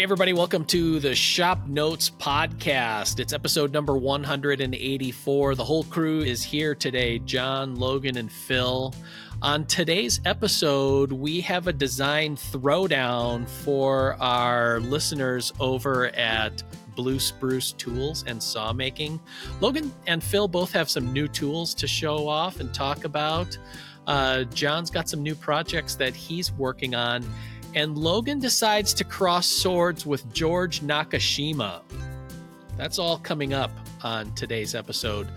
Hey, everybody, welcome to the Shop Notes Podcast. It's episode number 184. The whole crew is here today John, Logan, and Phil. On today's episode, we have a design throwdown for our listeners over at Blue Spruce Tools and Saw Making. Logan and Phil both have some new tools to show off and talk about. Uh, John's got some new projects that he's working on and Logan decides to cross swords with George Nakashima. That's all coming up on today's episode.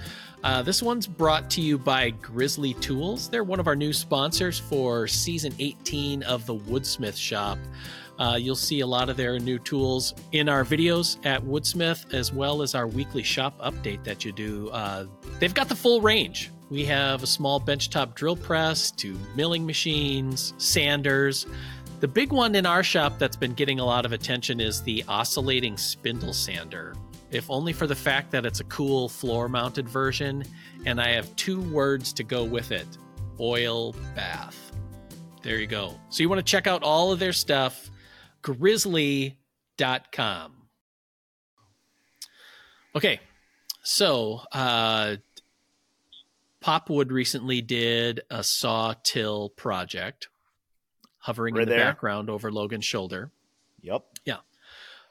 Uh, this one's brought to you by Grizzly Tools. They're one of our new sponsors for season 18 of the Woodsmith Shop. Uh, you'll see a lot of their new tools in our videos at Woodsmith, as well as our weekly shop update that you do. Uh, they've got the full range. We have a small benchtop drill press to milling machines, sanders. The big one in our shop that's been getting a lot of attention is the oscillating spindle sander. If only for the fact that it's a cool floor mounted version, and I have two words to go with it oil bath. There you go. So you want to check out all of their stuff, grizzly.com. Okay, so uh, Popwood recently did a saw till project hovering in the there. background over Logan's shoulder. Yep. Yeah.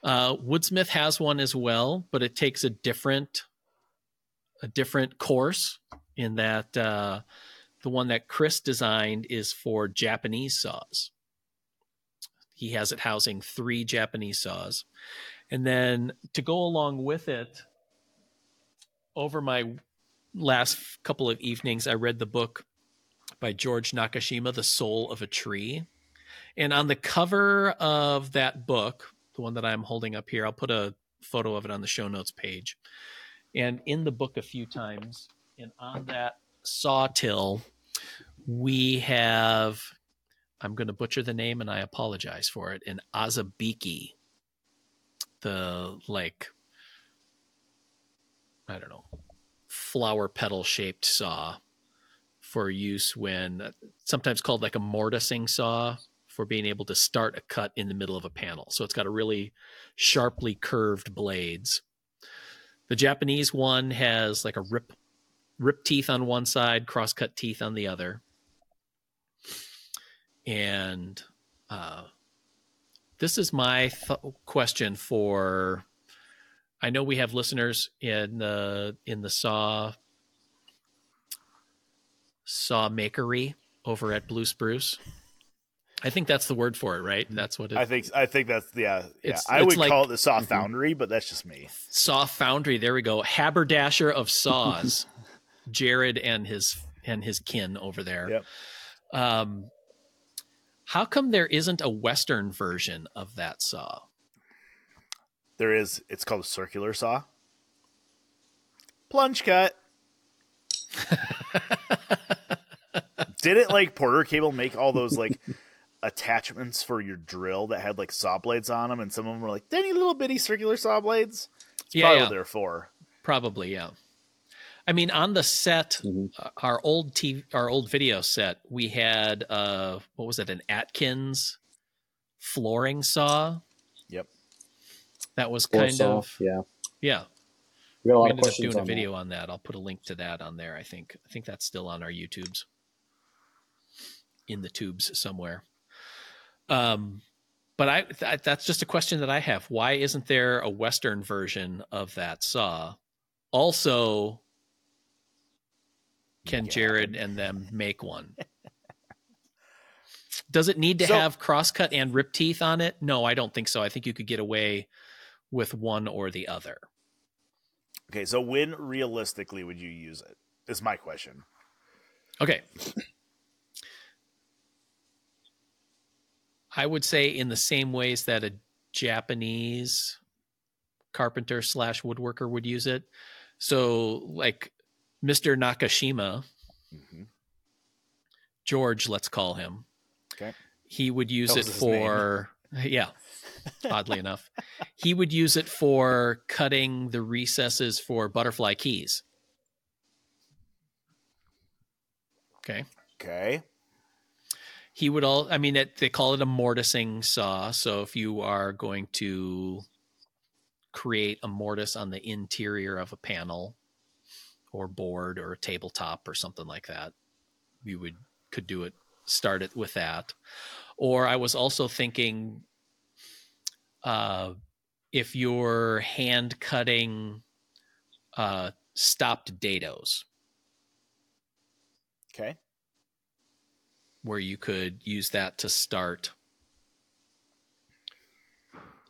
Uh, Woodsmith has one as well, but it takes a different a different course in that uh, the one that Chris designed is for Japanese saws. He has it housing three Japanese saws. And then to go along with it, over my last couple of evenings, I read the book by George Nakashima, The Soul of a Tree. And on the cover of that book, the one that I'm holding up here, I'll put a photo of it on the show notes page. And in the book, a few times, and on that sawtill, we have, I'm going to butcher the name and I apologize for it, an Azabiki. The like, I don't know, flower petal shaped saw for use when sometimes called like a mortising saw for being able to start a cut in the middle of a panel. So it's got a really sharply curved blades. The Japanese one has like a rip rip teeth on one side, cross cut teeth on the other. And uh, this is my th- question for. I know we have listeners in the in the saw saw makery over at Blue Spruce. I think that's the word for it, right? That's what it, I think. I think that's yeah. yeah. It's, I it's would like, call it the saw mm-hmm. foundry, but that's just me. Saw foundry. There we go. Haberdasher of saws, Jared and his and his kin over there. Yep. Um, how come there isn't a Western version of that saw? There is. It's called a circular saw. Plunge cut. Didn't like Porter Cable make all those like attachments for your drill that had like saw blades on them, and some of them were like tiny little bitty circular saw blades. It's yeah, probably yeah. they're for. Probably, yeah. I mean, on the set, mm-hmm. uh, our old TV, our old video set, we had uh, what was it, an Atkins flooring saw? Yep. That was Floor kind saw, of yeah, yeah. We got a lot we of questions doing a video that. on that. I'll put a link to that on there. I think I think that's still on our YouTubes, in the tubes somewhere. Um, but I th- that's just a question that I have. Why isn't there a Western version of that saw? Also, can Jared and them make one? Does it need to so, have crosscut and rip teeth on it? No, I don't think so. I think you could get away with one or the other. Okay, so when realistically would you use it? Is my question. Okay. I would say in the same ways that a Japanese carpenter slash woodworker would use it. So, like Mr. Nakashima, mm-hmm. George, let's call him. Okay. He would use it for, yeah, oddly enough, he would use it for cutting the recesses for butterfly keys. Okay. Okay. He would all. I mean, it, they call it a mortising saw. So if you are going to create a mortise on the interior of a panel or board or a tabletop or something like that, you would could do it. Start it with that. Or I was also thinking, uh, if you're hand cutting uh, stopped dados. Okay where you could use that to start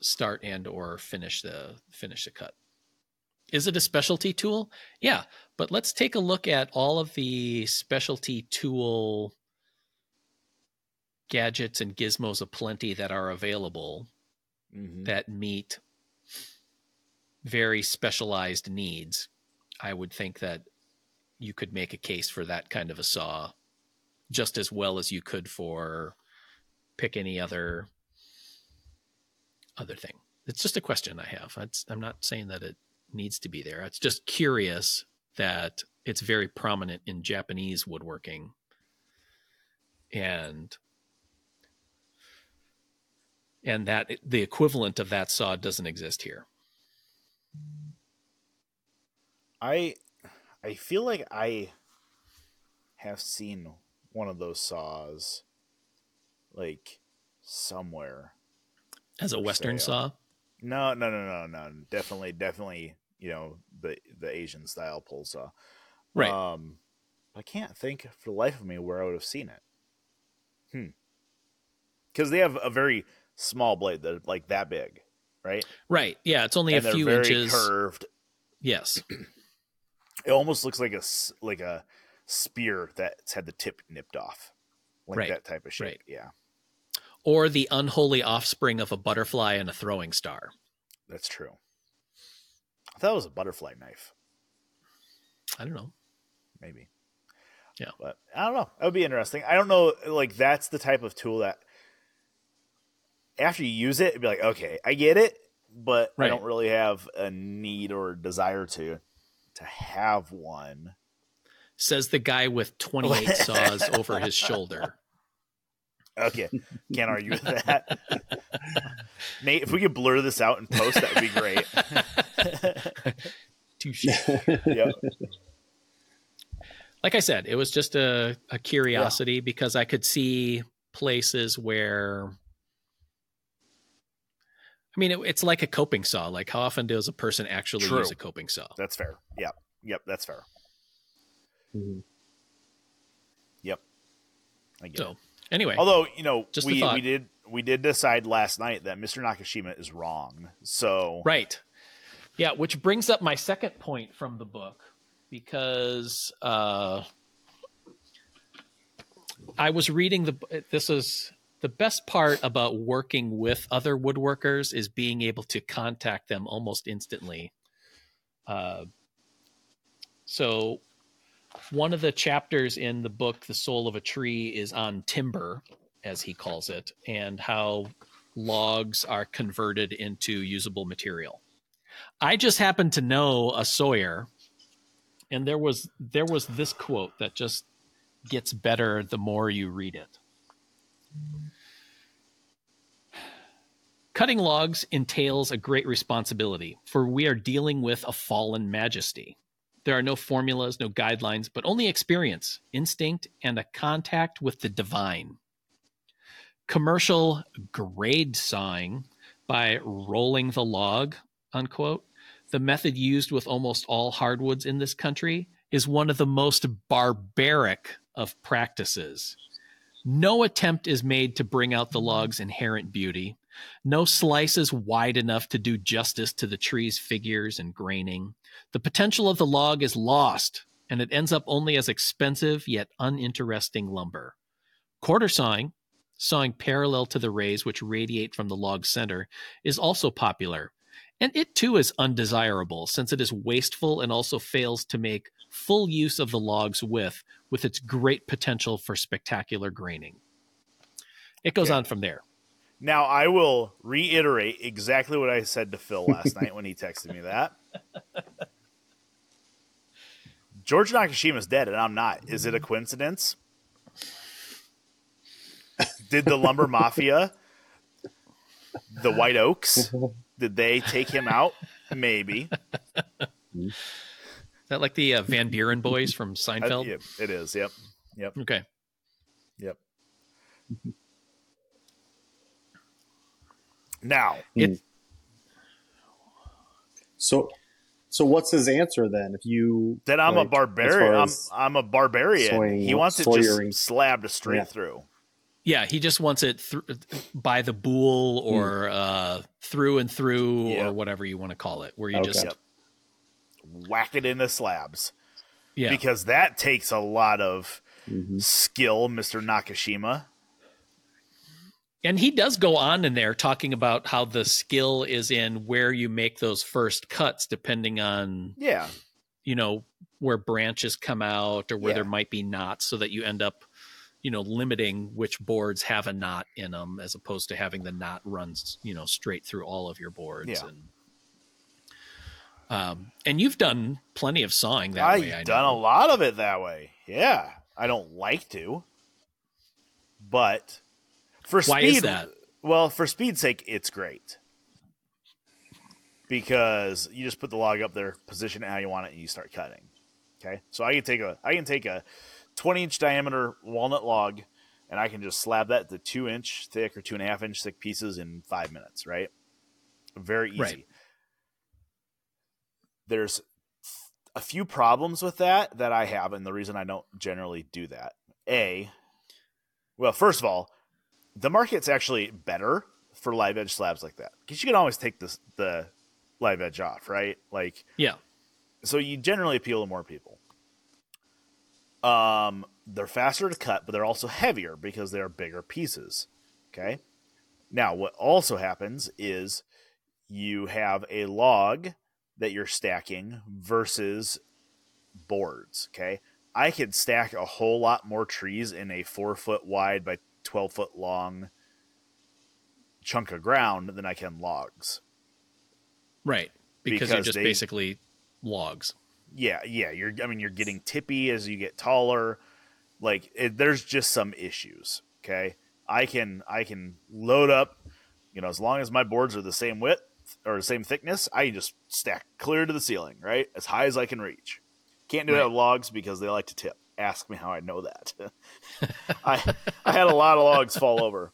start and or finish the finish the cut. Is it a specialty tool? Yeah, but let's take a look at all of the specialty tool gadgets and gizmos aplenty that are available mm-hmm. that meet very specialized needs. I would think that you could make a case for that kind of a saw just as well as you could for pick any other other thing. It's just a question I have. It's, I'm not saying that it needs to be there. It's just curious that it's very prominent in Japanese woodworking and and that the equivalent of that saw doesn't exist here. I I feel like I have seen one of those saws like somewhere. As a western saw? No no no no no definitely definitely you know the the asian style pull saw. Right. Um i can't think for the life of me where i would have seen it. Hmm. Because they have a very small blade that like that big right? Right. Yeah it's only and a few inches. curved. Yes. It almost looks like a like a spear that's had the tip nipped off, like right. that type of shape. Right. Yeah. Or the unholy offspring of a butterfly and a throwing star. That's true. I thought it was a butterfly knife. I don't know. Maybe. Yeah. But I don't know. That would be interesting. I don't know. Like, that's the type of tool that after you use it, it'd be like, okay, I get it, but right. I don't really have a need or desire to to have one says the guy with 28 saws over his shoulder. Okay, can't argue with that. Nate, if we could blur this out and post, that would be great. Touche. yep. Like I said, it was just a, a curiosity yeah. because I could see places where. I mean, it, it's like a coping saw. Like, how often does a person actually True. use a coping saw? That's fair. Yep. Yep. That's fair. Mm-hmm. Yep. I get so, it. Anyway, although you know, just we we did we did decide last night that Mr. Nakashima is wrong. So right, yeah. Which brings up my second point from the book because uh, I was reading the. This is the best part about working with other woodworkers is being able to contact them almost instantly. Uh, so one of the chapters in the book, The Soul of a Tree, is on timber, as he calls it, and how logs are converted into usable material. I just happen to know a sawyer, and there was there was this quote that just gets better the more you read it. Cutting logs entails a great responsibility, for we are dealing with a fallen majesty. There are no formulas, no guidelines, but only experience, instinct, and a contact with the divine. Commercial grade sawing by rolling the log, unquote, the method used with almost all hardwoods in this country, is one of the most barbaric of practices. No attempt is made to bring out the log's inherent beauty. No slice is wide enough to do justice to the tree's figures and graining. The potential of the log is lost, and it ends up only as expensive yet uninteresting lumber. Quarter sawing, sawing parallel to the rays which radiate from the log center, is also popular, and it too is undesirable since it is wasteful and also fails to make full use of the log's width with its great potential for spectacular graining. It goes okay. on from there. Now I will reiterate exactly what I said to Phil last night when he texted me that. George Nakashima is dead and I'm not. Is it a coincidence? Did the lumber mafia, the White Oaks, did they take him out? Maybe. Is that like the uh, Van Buren boys from Seinfeld? yeah, it is. Yep. Yep. Okay. Yep. Now, It, So, so what's his answer then? If you then I'm a like, as barbarian. I'm, I'm a barbarian. Sawyering- he wants it sawyering. just slabbed straight Yeah. through. yeah, he just wants it thr by the boule or uh, through and through Yeah. or whatever you want to call it, where you Okay. just Yep. Whack it into slabs. yeah Because that takes a lot of Mhm. skill, Mr. Nakashima. And he does go on in there talking about how the skill is in where you make those first cuts, depending on, Yeah. you know, where branches come out or where Yeah. there might be knots so that you end up, you know, limiting which boards have a knot in them as opposed to having the knot runs, you know, straight through all of your boards. Yeah. And, um, and you've done plenty of sawing that I've way. I done know. a lot of it that way. Yeah. I don't like to. But for Why speed, is that? Well, for speed's sake, it's great. Because you just put the log up there, position it how you want it, and you start cutting. Okay. So I can take a I can take a twenty inch diameter walnut log and I can just slab that to two inch thick or two and a half inch thick pieces in five minutes, right? Very easy. Right. There's a few problems with that that I have, and the reason I don't generally do that. A, well, first of all, the market's actually better for live edge slabs like that because you can always take this the live edge off, right? Like, Yeah. so you generally appeal to more people. Um, they're faster to cut, but they're also heavier because they are bigger pieces. Okay. Now, what also happens is you have a log that you're stacking versus boards. Okay. I could stack a whole lot more trees in a four foot wide by 12 foot long chunk of ground than I can logs. Right. Because, you're just they- basically logs. yeah yeah you're i mean you're getting tippy as you get taller like it, there's just some issues okay i can i can load up you know as long as my boards are the same width or the same thickness i just stack clear to the ceiling right as high as i can reach can't do that Right. with logs because they like to tip ask me how i know that. I i had a lot of logs fall over.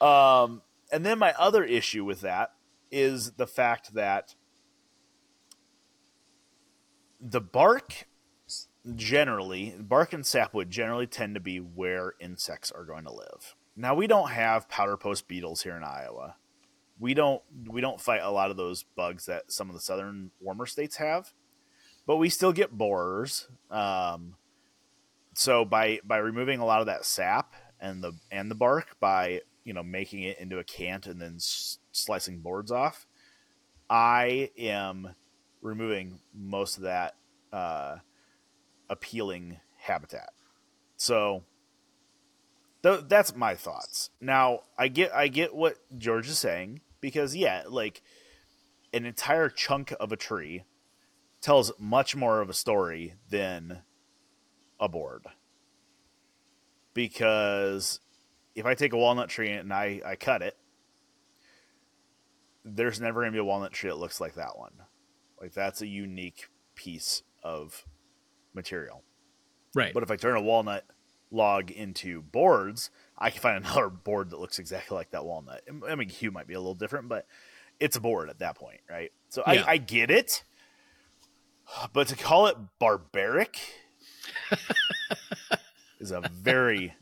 Um and then my other issue with that is the fact that the bark generally bark and sapwood generally tend to be where insects are going to live. Now we don't have powder post beetles here in iowa. We don't we don't fight a lot of those bugs that some of the southern warmer states have but we still get borers um, so by by removing a lot of that sap and the and the bark by you know making it into a cant and then s- slicing boards off i am removing most of that uh, appealing habitat. So th- that's my thoughts. Now I get I get what George is saying because yeah, like an entire chunk of a tree tells much more of a story than a board. Because if I take a walnut tree and I, I cut it, there's never gonna be a walnut tree that looks like that one. Like that's a unique piece of material. Right. But if I turn a walnut log into boards, I can find another board that looks exactly like that walnut. I mean, hue might be a little different, but it's a board at that point, right? So Yeah. I, I get it, but to call it barbaric is a very,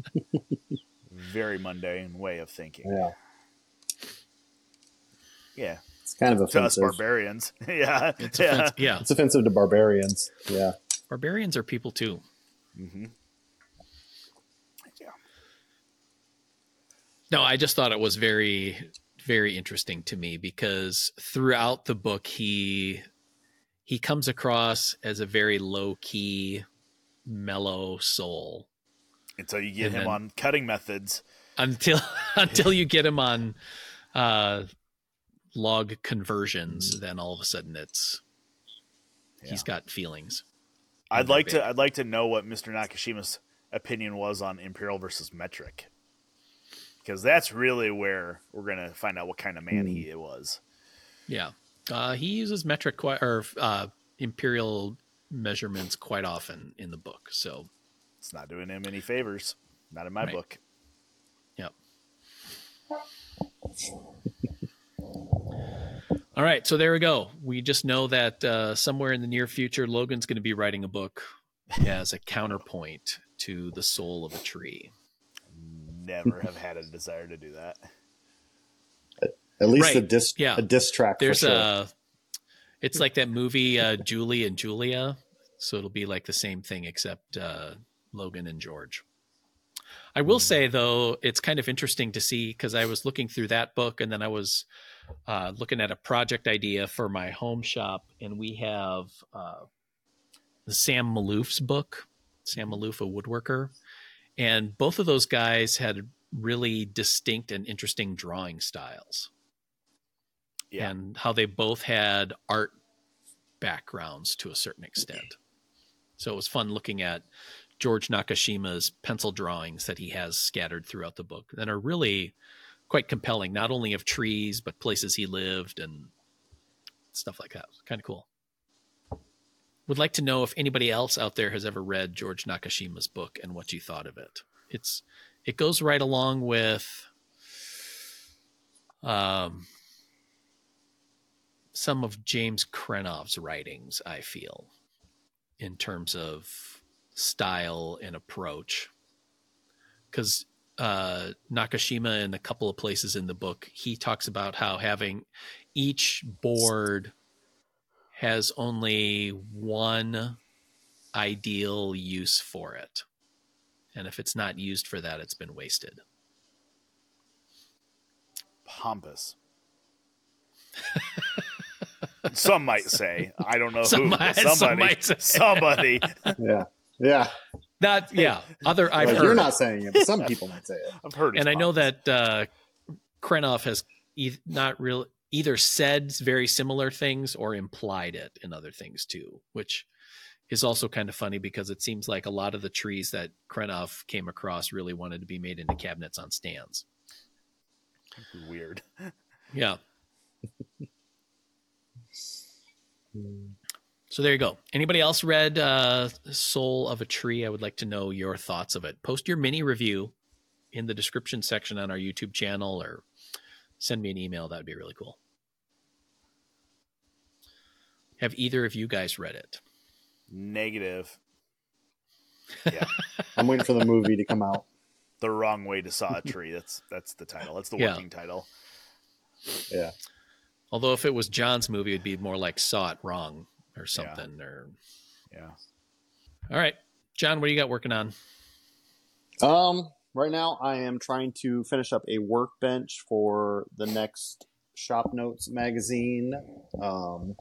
very mundane way of thinking. Yeah, Yeah, it's kind of to us offensive. barbarians. yeah, It's yeah. offensive. Yeah. It's offensive to barbarians. Yeah. Barbarians are people too. Mm-hmm. yeah. No, I just thought it was very, very interesting to me because throughout the book, he he comes across as a very low key, mellow soul Until you get And him then- on cutting methods. until until you get him on uh, log conversions. Then all of a sudden, it's he's got feelings. I'd like to. I'd like to know what Mr. Nakashima's opinion was on imperial versus metric. because that's really where we're gonna find out what kind of man he was. Yeah, uh, he uses metric quite or uh, imperial measurements quite often in the book, so it's not doing him any favors. Not in my right. book. Yep. All right, so there we go. We just know that uh, somewhere in the near future, Logan's going to be writing a book as a counterpoint to the soul of a tree. Never have had a desire to do that. At least right. a disc, yeah. a disc track. There's sure. a. It's like that movie uh, Julie and Julia, so it'll be like the same thing except uh, Logan and George. I will say though, it's kind of interesting to see because I was looking through that book and then I was uh, looking at a project idea for my home shop, and we have uh, the Sam Maloof's book, Sam Maloof, a woodworker, and both of those guys had really distinct and interesting drawing styles. Yeah. And how they both had art backgrounds to a certain extent. So it was fun looking at George Nakashima's pencil drawings that he has scattered throughout the book that are really quite compelling, not only of trees, but places he lived and stuff like that. Kind of cool. Would like to know if anybody else out there has ever read George Nakashima's book and what you thought of it. It's it goes right along with um, some of James Krenov's writings, I feel, in terms of style and approach. Because uh, Nakashima, in a couple of places in the book, he talks about how having each board has only one ideal use for it. And if it's not used for that, it's been wasted. Pompous. some might say. I don't know some who. Might, somebody. Some somebody. yeah. Yeah. That yeah. Other I've well, heard. You're not saying it, but some people might say it. I've heard. It. And I know that uh, Krenov has e- not real either said very similar things or implied it in other things too, which is also kind of funny because it seems like a lot of the trees that Krenov came across really wanted to be made into cabinets on stands. Weird. Yeah. So there you go. Anybody else read uh, Soul of a Tree? I would like to know your thoughts of it. Post your mini review in the description section on our YouTube channel or send me an email. That would be really cool. Have either of you guys read it? Negative. Yeah. I'm waiting for the movie to come out. The wrong way to saw a tree. That's that's the title. That's the working yeah. title. Yeah. Although if it was John's movie, it'd be more like Saw It Wrong or something. Yeah. Or yeah. All right, John, what do you got working on? Um, right now I am trying to finish up a workbench for the next Shop Notes magazine. Um,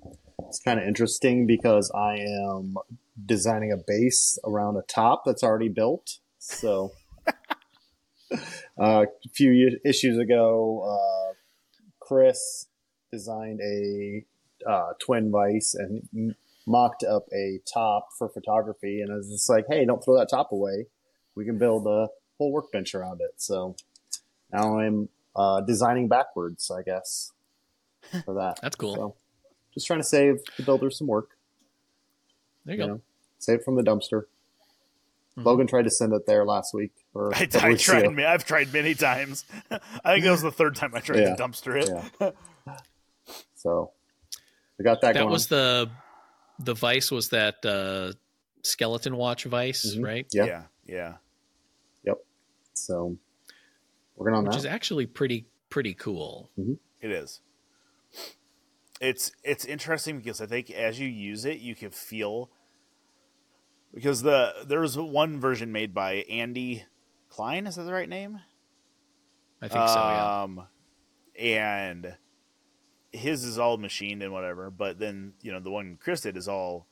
it's kind of interesting because I am designing a base around a top that's already built. So, uh, a few issues ago, uh, Chris designed a uh, twin vise and mocked up a top for photography. And I was just like, hey, don't throw that top away. We can build a whole workbench around it. So now I'm uh, designing backwards, I guess, for that. That's cool. So just trying to save the builders some work. There you, you go. Know, save from the dumpster. Mm-hmm. Logan tried to send it there last week. Or I, I tried. I've tried many times. I think it was the third time I tried yeah. to dumpster it. Yeah. So I got that. That was the the vice was that uh, skeleton watch vice, mm-hmm. right? Yeah. yeah, yeah, yep. So working on Which that, which is actually pretty pretty cool. Mm-hmm. It is. It's it's interesting because I think as you use it, you can feel because the there was one version made by Andy Klein. Is that the right name? I think so. Yeah. Um, and his is all machined and whatever, but then you know the one Chris did is all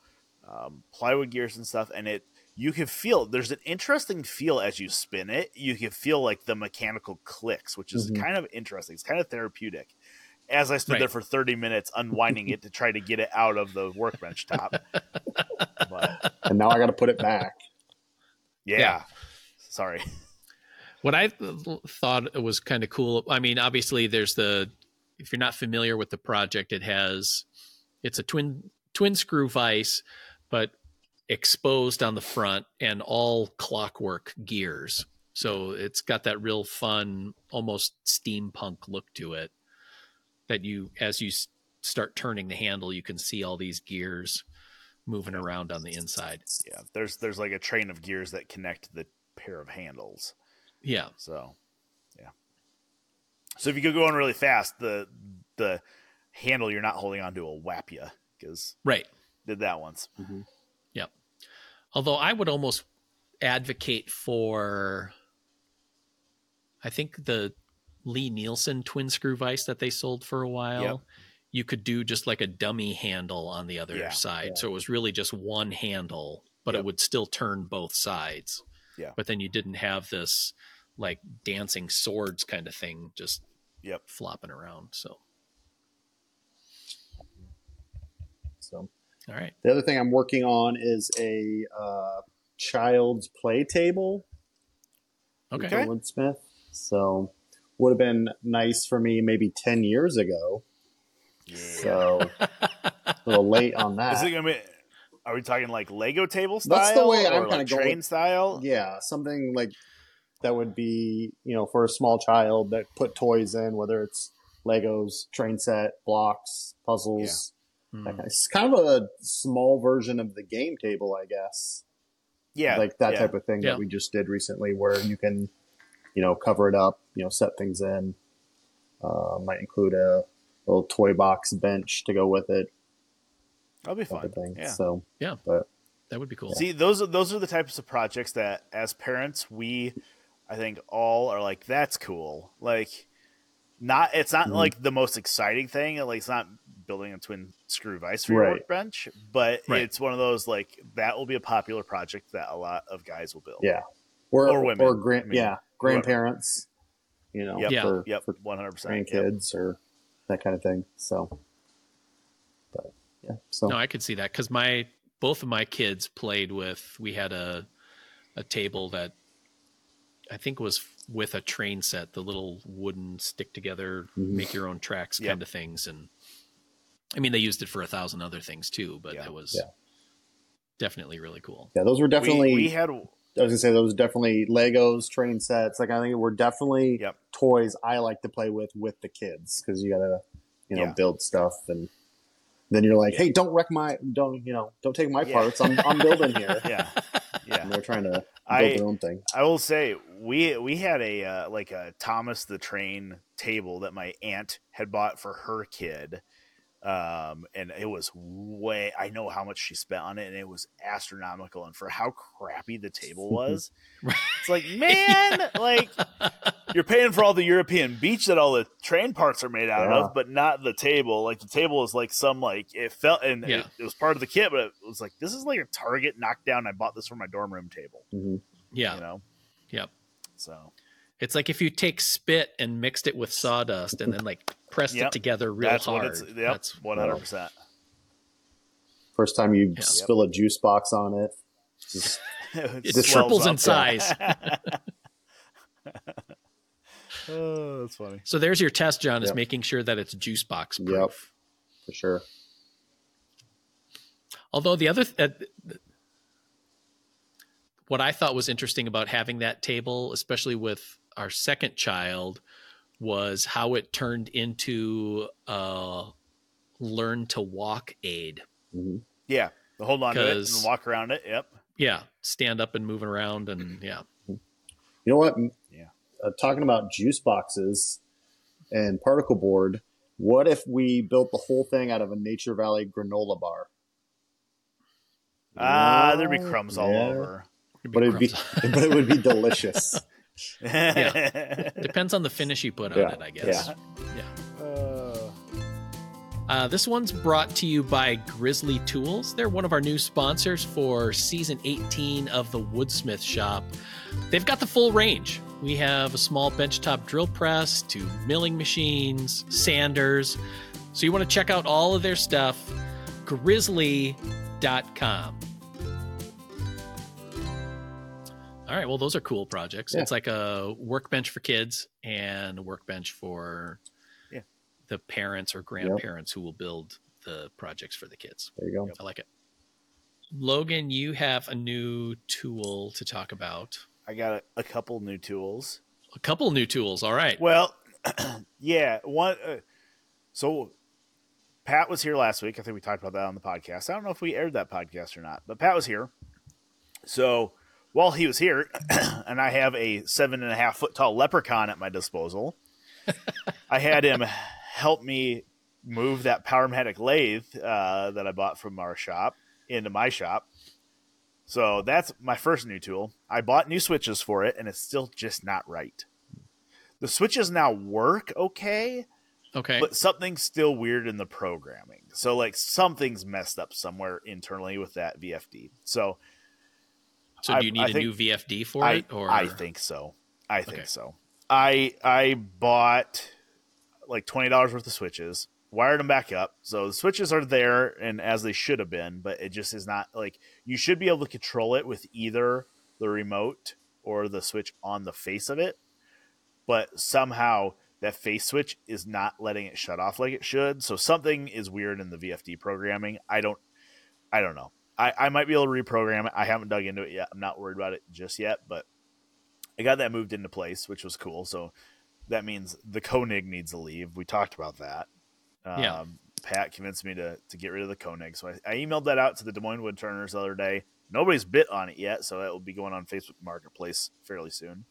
um, plywood gears and stuff, and it you can feel there's an interesting feel as you spin it. You can feel like the mechanical clicks, which is mm-hmm. kind of interesting. It's kind of therapeutic. As I stood right. there for 30 minutes unwinding it to try to get it out of the workbench top, but, and now I got to put it back. Yeah. yeah. Sorry. What I thought was kind of cool. I mean, obviously, there's the if you're not familiar with the project, it has it's a twin twin screw vise, but exposed on the front and all clockwork gears. So it's got that real fun, almost steampunk look to it. That you, as you start turning the handle, you can see all these gears moving around on the inside. Yeah, there's there's like a train of gears that connect the pair of handles. Yeah. So. So if you go going really fast, the the handle you're not holding onto will whap you because right did that once. Mm-hmm. Yep. Although I would almost advocate for, I think the Lie-Nielsen twin screw vise that they sold for a while. Yep. You could do just like a dummy handle on the other yeah, side. Yeah. So it was really just one handle, but yep. it would still turn both sides. Yeah. But then you didn't have this like dancing swords kind of thing just yep flopping around so so all right the other thing i'm working on is a uh, child's play table okay woodsmith so would have been nice for me maybe 10 years ago yeah. so a little late on that is it gonna be are we talking like Lego table style? That's the way I'm kind of train going. style. Yeah, something like that would be you know for a small child that put toys in, whether it's Legos, train set, blocks, puzzles. Yeah. Mm. Kind of, it's kind of a small version of the game table, I guess. Yeah, like that yeah. type of thing yeah. that we just did recently, where you can, you know, cover it up, you know, set things in. Uh, might include a little toy box bench to go with it. That'll be fun. Thing. Yeah. So yeah, but that would be cool. See, those are those are the types of projects that, as parents, we I think all are like, that's cool. Like, not it's not mm-hmm. like the most exciting thing. Like, it's not building a twin screw vise for your workbench, but right. it's one of those like that will be a popular project that a lot of guys will build. Yeah, or, or women, or grand, I mean, yeah, grandparents. You know, yep. for yep, one hundred percent grandkids yep. or that kind of thing. So, but yeah, so no, I could see that because my both of my kids played with. We had a a table that I think it was with a train set, the little wooden stick together, mm-hmm. make your own tracks yep. kind of things. And I mean, they used it for a thousand other things too, but yeah. that was yeah. definitely really cool. Yeah, those were definitely. We, we, had. I was gonna say those were definitely Legos, train sets. Like I think it were definitely yep. toys I like to play with with the kids because you gotta, you know, yeah. build stuff and then you're like, hey, don't wreck my, don't you know, don't take my parts. I'm I'm building here. Yeah, yeah. And they're trying to build I, their own thing. I will say we we had a uh, like a Thomas the Train table that my aunt had bought for her kid um, and it was way I know how much she spent on it, and it was astronomical. And for how crappy the table was, it's like man, like you're paying for all the European beech that all the train parts are made out yeah. of, but not the table. Like the table is like some like it felt, and yeah. it, it, was part of the kit, but it was like this is like a Target knockdown. I bought this for my dorm room table. Mm-hmm. Yeah, you know, yep. So it's like if you take spit and mixed it with sawdust and then like pressed yep. it together real That's hard. What it's, yep, That's one hundred percent. First time you spill a juice box on it, just, it triples in size. oh, that's funny. So there's your test, John, is making sure that it's juice box proof. Yep, for sure. Although the other, th- uh, what I thought was interesting about having that table, especially with our second child, was how it turned into a learn to walk aid. Mm-hmm. Yeah, hold on to it and walk around it. Yep. Yeah, stand up and move around, and yeah. You know what? Yeah. Uh, talking about juice boxes and particle board, what if we built the whole thing out of a Nature Valley granola bar? Ah, uh, there'd be crumbs yeah. all over but it'd be but it would be delicious. yeah, depends on the finish you put on yeah. it, I guess. Yeah. yeah. Uh, this one's brought to you by Grizzly Tools. They're one of our new sponsors for season 18 of the Woodsmith Shop. They've got the full range. We have a small benchtop drill press to milling machines, sanders. So you want to check out all of their stuff, grizzly.com. All right. Well, those are cool projects. Yeah. It's like a workbench for kids and a workbench for yeah. the parents or grandparents yep. who will build the projects for the kids. There you go. I like it. Logan, you have a new tool to talk about. I got a, a couple new tools. A couple new tools. All right. Well, yeah. One. Uh, so Pat was here last week. I think we talked about that on the podcast. I don't know if we aired that podcast or not, but Pat was here. So while he was here, and I have a seven and a half foot tall leprechaun at my disposal, I had him help me move that Powermatic lathe uh, that I bought from our shop into my shop. So that's my first new tool. I bought new switches for it, and it's still just not right. The switches now work okay. Okay. But something's still weird in the programming. So like something's messed up somewhere internally with that VFD. So So do you need I a think, new VFD for I, it or I think so. I think okay. so. I I bought like twenty dollars worth of switches wired them back up. So the switches are there and as they should have been, but it just is not like you should be able to control it with either the remote or the switch on the face of it. But somehow that face switch is not letting it shut off like it should. So something is weird in the VFD programming. I don't I don't know. I, I might be able to reprogram it. I haven't dug into it yet. I'm not worried about it just yet, but I got that moved into place, which was cool. So that means the Koenig needs to leave. We talked about that. Um, yeah. Pat convinced me to, to get rid of the Koenig. So I, I emailed that out to the Des Moines Wood Turners the other day. Nobody's bit on it yet, so it will be going on Facebook Marketplace fairly soon.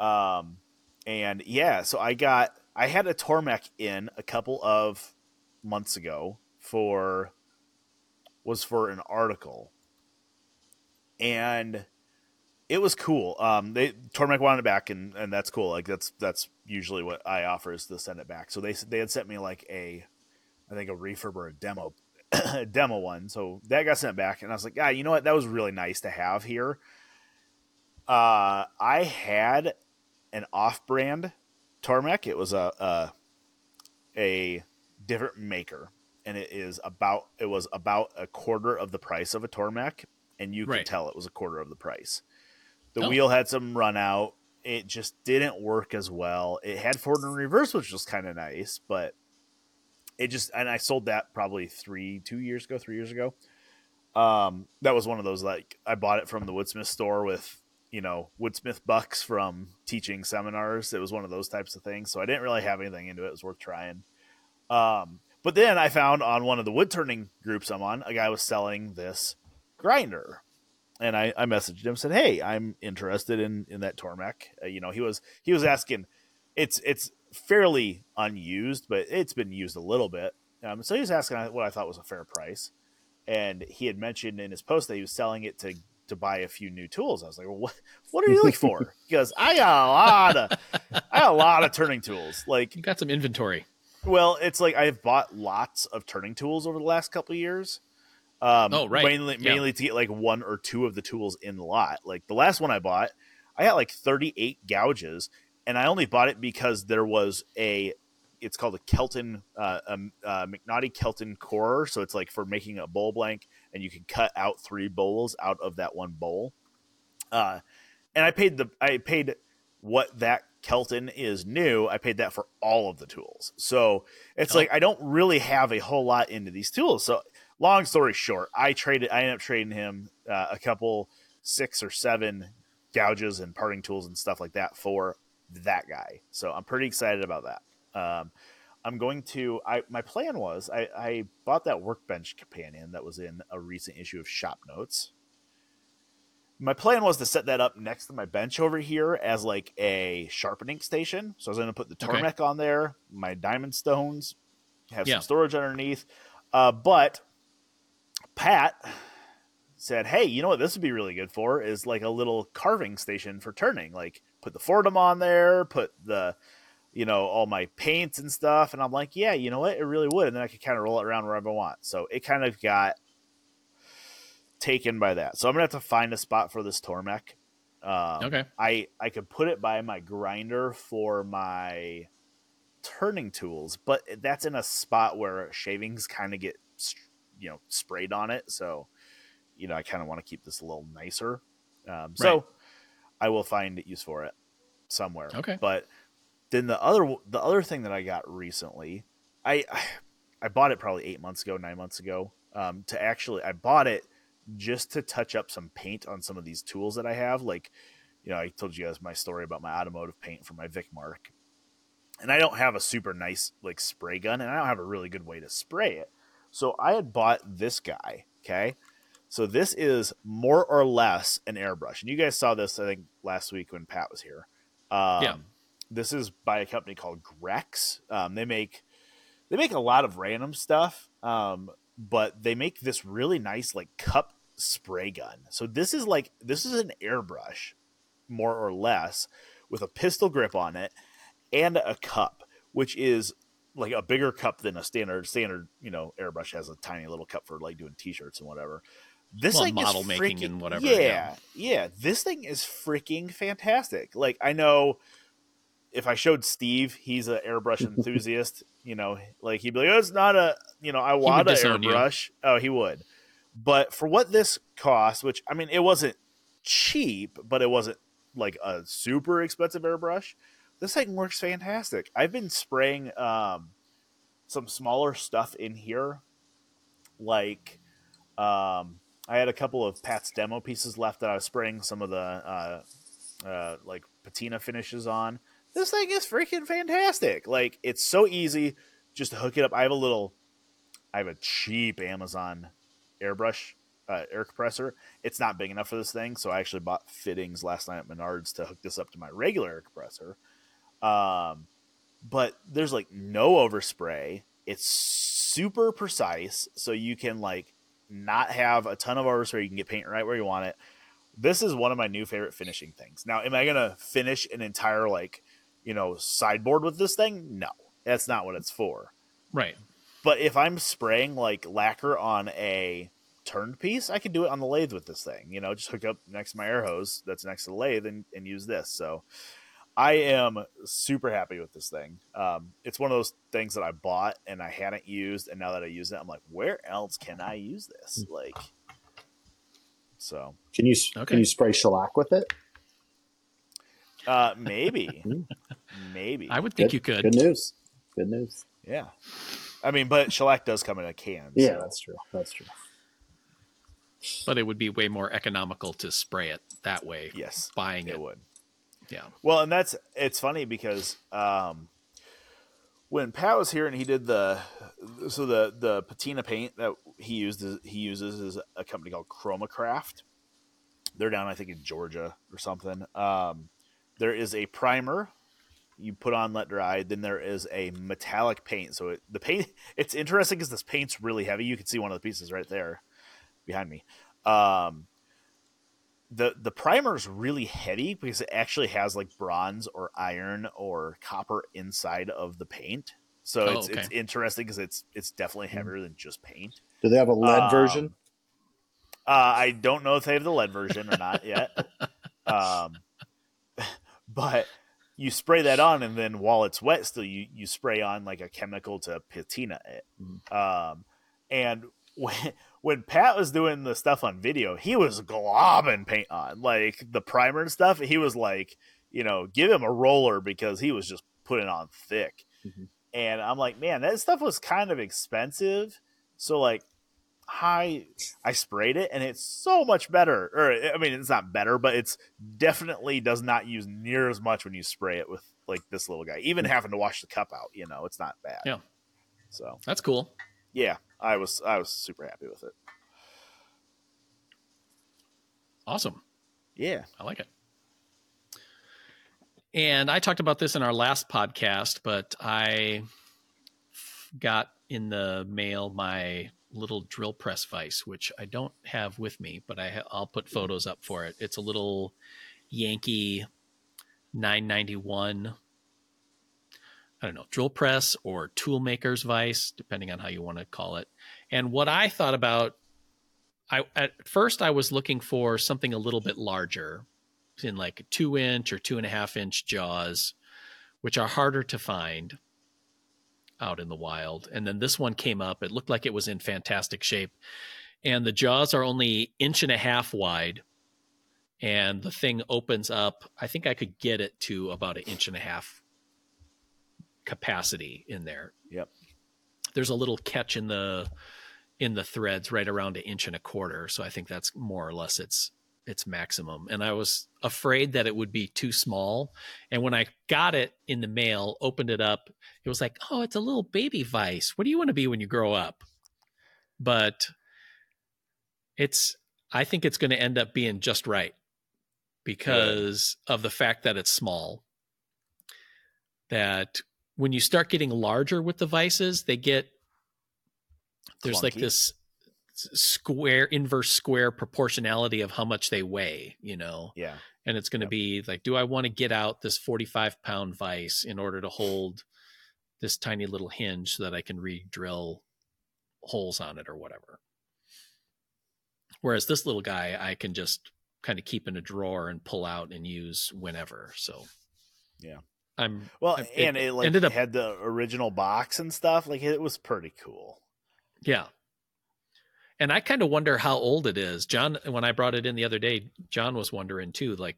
Um, and yeah, so I got I had a Tormek in a couple of months ago for was for an article, and it was cool. Um, they Tormek wanted it back, and and that's cool. Like that's that's usually what I offer is to send it back. So they they had sent me like a, I think a refurb or a demo, demo one. So that got sent back, and I was like, yeah, you know what? That was really nice to have here. Uh, I had an off-brand Tormek. It was a, a a different maker, and it is about it was about a quarter of the price of a Tormek, and you could right. tell it was a quarter of the price. The oh. wheel had some run out it just didn't work as well. It had forward and reverse, which was kind of nice, but it just and I sold that probably three, two years ago, three years ago. Um, that was one of those like I bought it from the Woodsmith store with you know Woodsmith bucks from teaching seminars. It was one of those types of things, so I didn't really have anything into it. It was worth trying. Um, but then I found on one of the wood turning groups I'm on, a guy was selling this grinder and I, I messaged him said, "Hey, I'm interested in in that Tormek." Uh, you know, he was he was asking. It's it's fairly unused, but it's been used a little bit. Um, so he was asking what I thought was a fair price, and he had mentioned in his post that he was selling it to to buy a few new tools. I was like, "Well, what what are you looking for?" Because I got a lot of I got a lot of turning tools. Like you got some inventory. Well, it's like I've bought lots of turning tools over the last couple years um, oh, right. Mainly, yeah. mainly to get like one or two of the tools in the lot. Like the last one I bought, I got like 38 gouges, and I only bought it because there was a. It's called a Kelton, uh, a, a McNaughton Kelton core. So it's like for making a bowl blank, and you can cut out three bowls out of that one bowl. Uh, and I paid the I paid what that Kelton is new. I paid that for all of the tools. So it's oh. like I don't really have a whole lot into these tools. So long story short, I traded. I ended up trading him uh, a couple six or seven gouges and parting tools and stuff like that for that guy. So I'm pretty excited about that. Um, I'm going to. I my plan was I, I bought that workbench companion that was in a recent issue of Shop Notes. My plan was to set that up next to my bench over here as like a sharpening station. So I was going to put the Tormek okay. on there, my diamond stones, have yeah. some storage underneath. Uh, but Pat said, "Hey, you know what this would be really good for is like a little carving station for turning. Like put the Foredom on there, put the you know all my paints and stuff." And I'm like, "Yeah, you know what? It really would." And then I could kind of roll it around wherever I want. So it kind of got taken by that. So I'm gonna have to find a spot for this Tormek. Um, okay. I I could put it by my grinder for my turning tools, but that's in a spot where shavings kind of get you know sprayed on it. So you know I kind of want to keep this a little nicer. Um, so I will find use for it somewhere. Okay. But then the other the other thing that I got recently, I I bought it probably eight months ago, nine months ago. Um, to actually, I bought it just to touch up some paint on some of these tools that I have. Like, you know, I told you guys my story about my automotive paint for my Vicmarc, and I don't have a super nice like spray gun, and I don't have a really good way to spray it. So I had bought this guy. Okay, so this is more or less an airbrush, and you guys saw this I think last week when Pat was here. Um, Yeah. This is by a company called Grex. Um, they make they make a lot of random stuff, um, but they make this really nice like cup spray gun. So this is like this is an airbrush, more or less, with a pistol grip on it and a cup, which is like a bigger cup than a standard standard you know airbrush has a tiny little cup for like doing t-shirts and whatever. This Well, thing model is making freaking- and whatever, Yeah, yeah. yeah, This thing is freaking fantastic. Like I know if I showed Steve, he's an airbrush enthusiast. You know, like he'd be like, "Oh, it's not a you know I want an you. airbrush." Oh, he would. But for what this cost, which I mean, it wasn't cheap, but it wasn't like a super expensive airbrush. This thing works fantastic. I've been spraying um, some smaller stuff in here, like um, I had a couple of Pat's demo pieces left that I was spraying some of the uh, uh, like patina finishes on. This thing is freaking fantastic. Like it's so easy just to hook it up. I have a little, I have a cheap Amazon airbrush uh, air compressor. It's not big enough for this thing, so I actually bought fittings last night at Menards to hook this up to my regular air compressor. Um, but there's like no overspray. It's super precise, so you can like not have a ton of overspray. You can get paint right where you want it. This is one of my new favorite finishing things. Now, am I gonna finish an entire like, you know, sideboard with this thing? No, that's not what it's for. Right. But if I'm spraying like lacquer on a turned piece, I can do it on the lathe with this thing. You know, just hook up next to my air hose that's next to the lathe and, and use this. So I am super happy with this thing. Um, it's one of those things that I bought and I hadn't used, and now that I use it, I'm like, where else can I use this? Like, so Can you Okay. can you spray shellac with it? Uh, maybe, maybe, I would think Good- you could. Good news. Good news. yeah. I mean, but shellac does come in a can. Yeah, so- that's true. That's true. But it would be way more economical to spray it that way. yes, Buying it it. would. Yeah. Well, and that's it's funny because um, when Pat was here and he did the so the the patina paint that he used is, he uses is a company called Chromacraft. They're down, I think, in Georgia or something. Um, there is a primer you put on, let dry. Then there is a metallic paint. So it, the paint it's interesting because this paint's really heavy. You can see one of the pieces right there behind me. Um, the the primer is really heavy because it actually has like bronze or iron or copper inside of the paint. So Oh, it's it's interesting because it's it's definitely heavier than just paint. Do they have a lead Um, version? Uh, I don't know if they have the lead version or not yet. Um, but you spray that on, and then while it's wet, still you you spray on like a chemical to patina it. Um, and when when Pat was doing the stuff on video, he was globbing paint on like the primer and stuff. He was like, you know, give him a roller because he was just putting on thick. Mhm. And I'm like, man, that stuff was kind of expensive. So like, I I sprayed it and it's so much better. Or I mean, it's not better, but it's definitely does not use near as much when you spray it with like this little guy. Even having to wash the cup out, you know, it's not bad. Yeah. So That's cool. yeah, I was I was super happy with it. Awesome. Yeah. I like it. And I talked about this in our last podcast, but I got in the mail my little drill press vise, which I don't have with me, but I ha- I'll put hmm. photos up for it. It's a little Yankee 991. I don't know, drill press or tool maker's vise, depending on how you want to call it. And what I thought about, I at first I was looking for something a little bit larger, in like two inch or two and a half inch jaws, which are harder to find out in the wild. And then this one came up. It looked like it was in fantastic shape. And the jaws are only inch and a half wide and the thing opens up. I think I could get it to about an inch and a half capacity in there. Yep. There's a little catch in the in the threads right around an inch and a quarter. So I think that's more or less its its maximum. And I was afraid that it would be too small. And when I got it in the mail, opened it up, it was like, oh, it's a little baby vice. What do you want to be when you grow up? But it's I think it's going to end up being just right because Good. of the fact that it's small. That when you start getting larger with the vices, they get there's Clunky. like this square inverse square proportionality of how much they weigh, you know. Yeah. And it's going to yep. be like, do I want to get out this 45 pound vise in order to hold this tiny little hinge so that I can re-drill holes on it or whatever? Whereas this little guy, I can just kind of keep in a drawer and pull out and use whenever. So, yeah. I'm well, and it, it like ended up had the original box and stuff. Like it was pretty cool. Yeah, and I kind of wonder how old it is. John, when I brought it in the other day, John was wondering too. Like,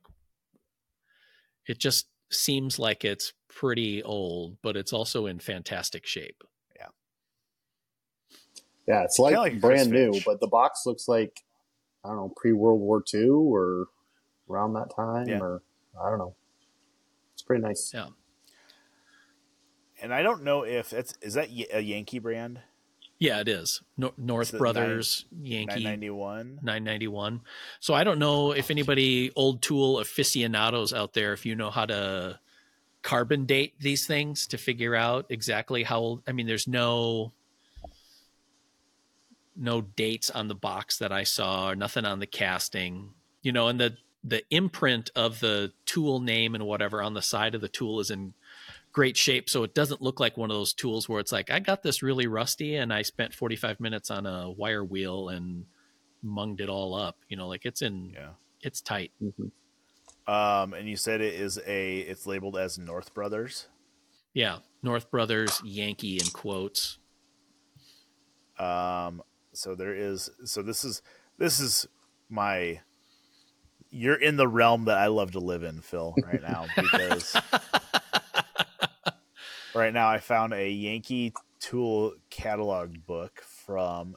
it just seems like it's pretty old, but it's also in fantastic shape. Yeah, yeah, it's like, like brand new, but the box looks like I don't know pre World War II or around that time, yeah. or I don't know It's pretty nice. Yeah. And I don't know if it's is that a Yankee brand. Yeah, it is. No, North Brothers nine, Yankee 991. 991. So I don't know if anybody old tool aficionados out there if you know how to carbon date these things to figure out exactly how old I mean there's no no dates on the box that I saw or nothing on the casting. You know, and the the imprint of the tool name and whatever on the side of the tool is in great shape so it doesn't look like one of those tools where it's like i got this really rusty and i spent 45 minutes on a wire wheel and munged it all up you know like it's in yeah. it's tight. Mm-hmm. um and you said it is a it's labeled as north brothers? Yeah north brothers yankee in quotes. Um so there is so this is this is my you're in the realm that I love to live in, Phil, right now because right now I found a Yankee Tool catalog book from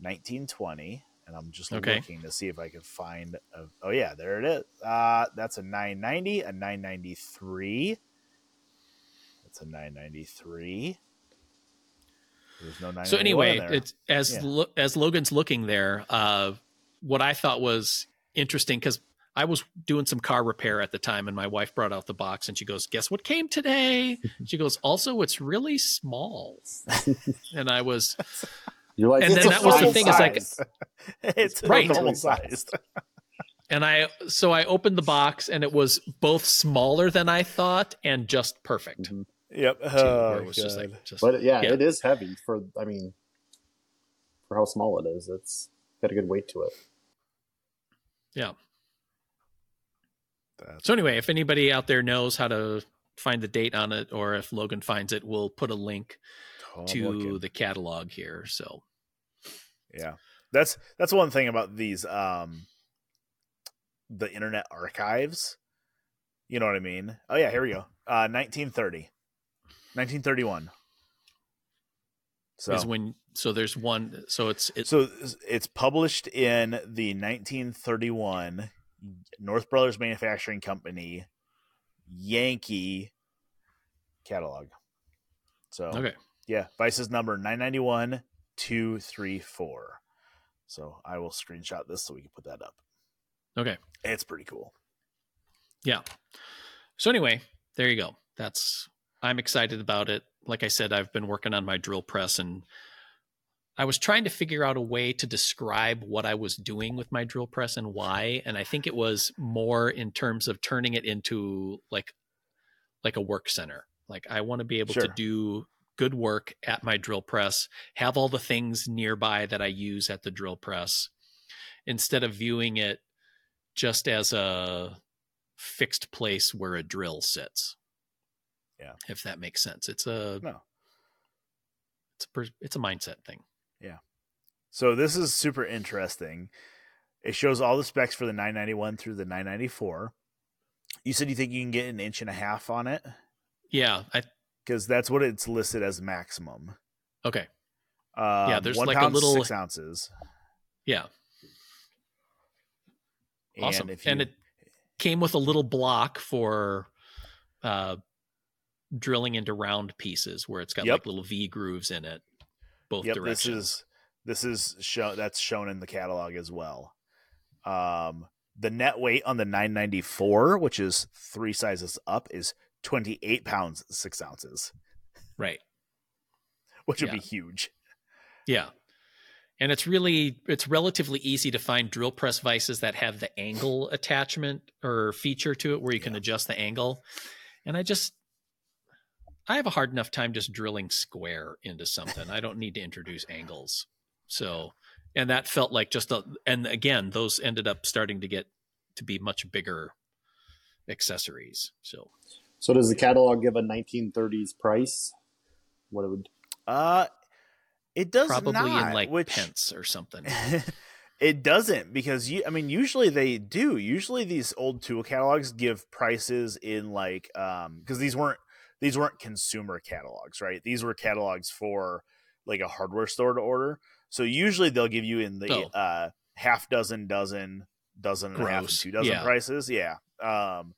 1920, and I'm just okay. looking to see if I can find. A, oh yeah, there it is. Uh, that's a 990, a 993. That's a 993. There's no so anyway, it's as yeah. lo- as Logan's looking there. Uh, what I thought was interesting because I was doing some car repair at the time, and my wife brought out the box, and she goes, "Guess what came today?" She goes, "Also, it's really small." and I was, You're like, and then that was the thing size. is like, it's right, normal sized. and I, so I opened the box, and it was both smaller than I thought and just perfect. Mm-hmm. Yep. Oh, it was just like, just, but yeah, yeah, it is heavy for. I mean, for how small it is, it's got a good weight to it. Yeah. That's so anyway, if anybody out there knows how to find the date on it, or if Logan finds it, we'll put a link oh, to the catalog here. So yeah, that's that's one thing about these um the Internet Archives. You know what I mean? Oh yeah, here we go. Uh, 1930, 1931. So is when so there's one so it's, it's so it's published in the 1931 North Brothers Manufacturing Company Yankee catalog. So okay, yeah, Vice's number nine ninety one two three four. So I will screenshot this so we can put that up. Okay, it's pretty cool. Yeah. So anyway, there you go. That's I'm excited about it. Like I said, I've been working on my drill press and I was trying to figure out a way to describe what I was doing with my drill press and why. And I think it was more in terms of turning it into like like a work center. Like I want to be able sure. to do good work at my drill press, have all the things nearby that I use at the drill press, instead of viewing it just as a fixed place where a drill sits. Yeah. If that makes sense. It's a no. It's a it's a mindset thing. So this is super interesting. It shows all the specs for the 991 through the 994. You said you think you can get an inch and a half on it? Yeah, I because that's what it's listed as maximum. Okay. Um, yeah, there's like pound, a little six ounces. Yeah. And awesome. if you, and it came with a little block for uh drilling into round pieces where it's got Yep. like little V grooves in it, both yep, directions. this is this is show that's shown in the catalog as well. Um, the net weight on the 994, which is three sizes up, is 28 pounds six ounces, right. which would Yeah. be huge. Yeah. And it's really it's relatively easy to find drill press vices that have the angle attachment or feature to it where you can Yeah. adjust the angle. And I just I have a hard enough time just drilling square into something. I don't need to introduce angles. So and that felt like just a and again those ended up starting to get to be much bigger accessories. So So does the catalog give a 1930s price? What it would? Uh, it does probably not, in like which pence or something. it doesn't because you. I mean, usually they do. Usually these old tool catalogs give prices in like um because these weren't these weren't consumer catalogs, right? These were catalogs for like a hardware store to order. So usually they'll give you in the Oh. uh half dozen, dozen, dozen and a half, and two dozen Yeah. prices. Yeah. Um,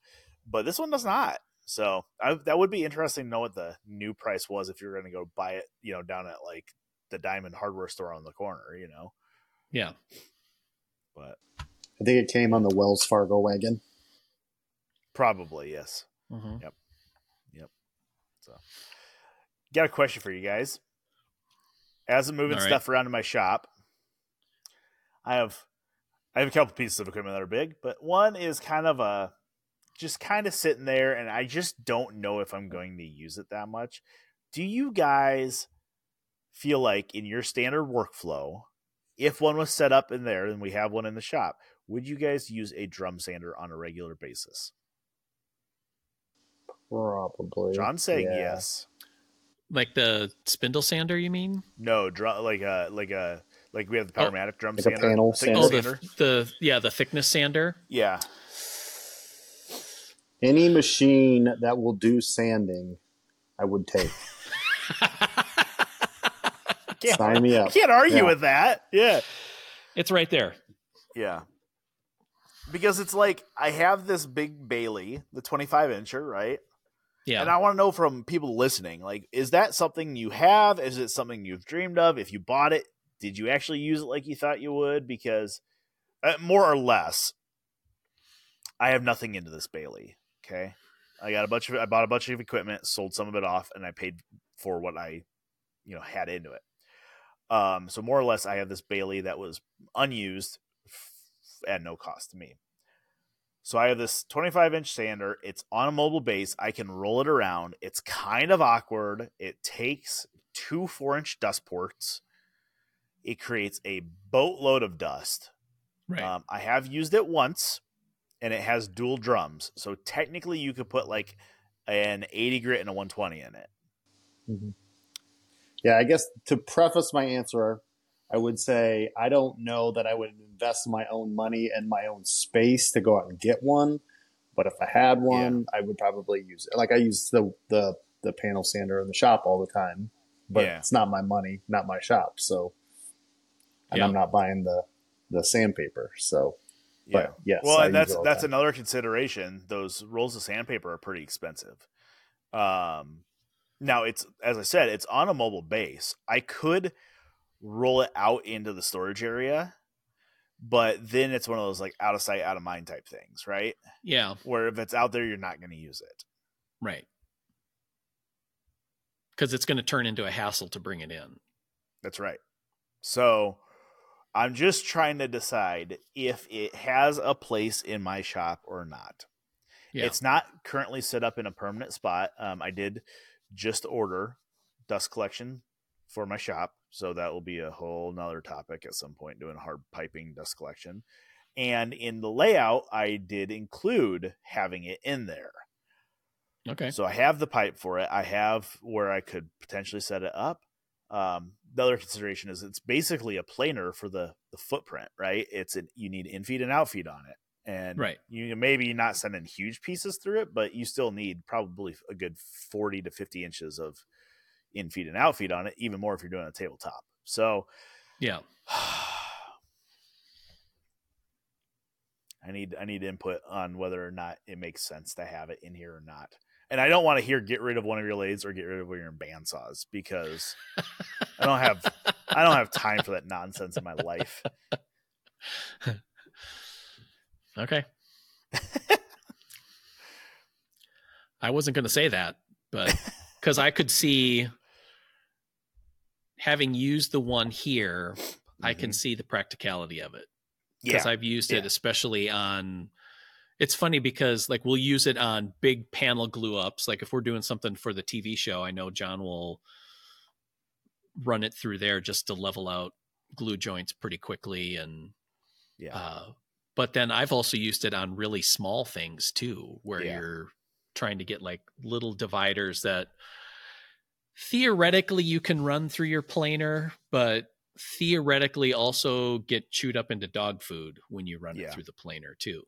but this one does not. So I, that would be interesting to know what the new price was if you're going to go buy it, you know, down at like the Diamond Hardware store on the corner, you know. yeah. But I think it came on the Wells Fargo wagon. probably yes. Mhm. Yep. Yep. So, got a question for you guys. As I'm moving All right. stuff around in my shop, I have I have a couple pieces of equipment that are big, but one is kind of a just kind of sitting there, and I just don't know if I'm going to use it that much. Do you guys feel like in your standard workflow, if one was set up in there and we have one in the shop, would you guys use a drum sander on a regular basis? Probably. John's saying Yeah. yes. Like the spindle sander, you mean? No, drum like a like a like we have the oh. Powermatic drum Like a sander. panel thickness Oh, the the yeah, the thickness sander. yeah. Any machine that will do sanding, I would take. Can't, Sign me I up. can't argue Yeah. with that. Yeah. It's right there. Yeah. Because it's like I have this big Baileigh, the 25 incher, right? Yeah. And I want to know from people listening, like, is that something you have? Is it something you've dreamed of? If you bought it, did you actually use it like you thought you would? Because uh, more or less, I have nothing into this Baileigh. Okay. I got a bunch of, I bought a bunch of equipment, sold some of it off, and I paid for what I, you know, had into it. Um, so more or less, I have this Baileigh that was unused f- at no cost to me. So I have this 25 inch sander. It's on a mobile base. I can roll it around. It's kind of awkward. It takes two four inch dust ports. It creates a boatload of dust. right. Um, I have used it once, and it has dual drums. So technically, you could put like an 80 grit and a 120 in it. Mhm. Yeah, I guess to preface my answer, I would say I don't know that I would invest my own money and my own space to go out and get one. But if I had one, I would probably use it. Like I use the the the panel sander in the shop all the time, but Yeah. it's not my money, not my shop. So, and Yeah. I'm not buying the the sandpaper. So, Yeah. but yes, well, I and that's it all the that's time. another consideration. Those rolls of sandpaper are pretty expensive. Um, now it's as I said, it's on a mobile base. I could roll it out into the storage area, but then it's one of those like out of sight, out of mind type things, right? yeah. Where if it's out there, you're not going to use it. Right. Because it's going to turn into a hassle to bring it in. That's right. So I'm just trying to decide if it has a place in my shop or not. Yeah. It's not currently set up in a permanent spot. Um, I did just order dust collection for my shop, so that will be a whole nother topic at some point doing hard piping dust collection. And in the layout, I did include having it in there. okay. So I have the pipe for it. I have where I could potentially set it up. Um, the other consideration is it's basically a planer for the the footprint, right? It's an, you need infeed and outfeed on it, and right. You maybe not sending huge pieces through it, but you still need probably a good forty to fifty inches of infeed and outfeed on it, even more if you're doing a tabletop. So, yeah. I need I need input on whether or not it makes sense to have it in here or not. And I don't want to hear get rid of one of your lathes or get rid of one of your bandsaws because I don't have I don't have time for that nonsense in my life. Okay. I wasn't going to say that, but because I could see having used the one here, mm-hmm. I can mm-hmm. see the practicality of it because yeah. I've used yeah. it especially on. It's funny because like we'll use it on big panel glue ups. Like if we're doing something for the TV show, I know John will run it through there just to level out glue joints pretty quickly and yeah. Uh, but then I've also used it on really small things too, where yeah. you're trying to get like little dividers that theoretically you can run through your planer, but theoretically also get chewed up into dog food when you run yeah. it through the planer too.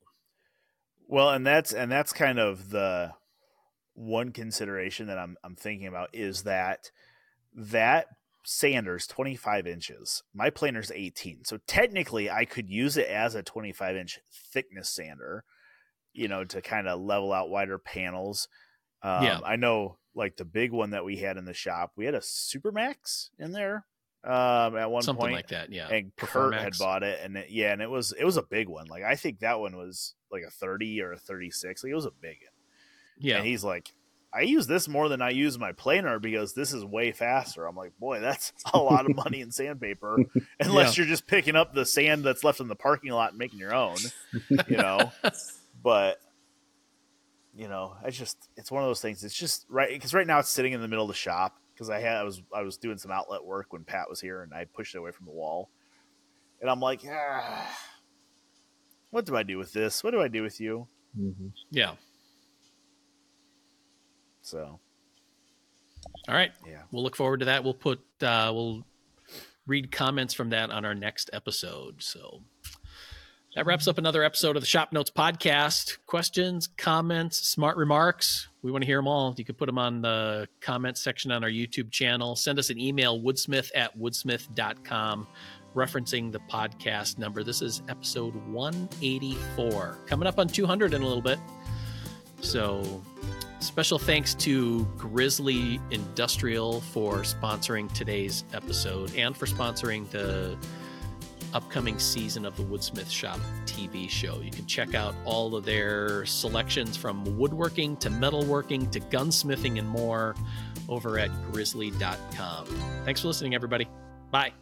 Well, and that's and that's kind of the one consideration that I'm I'm thinking about is that that sander's 25 inches. My planer's 18. So technically I could use it as a 25 inch thickness sander, you know, to kind of level out wider panels. Um, yeah. I know like the big one that we had in the shop, we had a Supermax in there um, at one Something point, like that. Yeah, and Kurt had bought it, and it, yeah, and it was it was a big one. Like I think that one was like a thirty or a thirty six. Like it was a big one. Yeah, and he's like, I use this more than I use my planer because this is way faster. I'm like, boy, that's a lot of money in sandpaper, unless yeah. you're just picking up the sand that's left in the parking lot and making your own, you know. but you know, I just it's one of those things. It's just right because right now it's sitting in the middle of the shop because I had I was I was doing some outlet work when Pat was here and I pushed it away from the wall, and I'm like, ah, what do I do with this? What do I do with you? Mm-hmm. Yeah. So. All right. Yeah. We'll look forward to that. We'll put uh, we'll read comments from that on our next episode. So that wraps up another episode of the ShopNotes podcast. Questions, comments, smart remarks. We want to hear them all. You can put them on the comment section on our YouTube channel. Send us an email, woodsmith at woodsmith.com, referencing the podcast number. This is episode 184, coming up on 200 in a little bit. So, special thanks to Grizzly Industrial for sponsoring today's episode and for sponsoring the upcoming season of the Woodsmith Shop TV show. You can check out all of their selections from woodworking to metalworking to gunsmithing and more over at grizzly.com. Thanks for listening, everybody. Bye.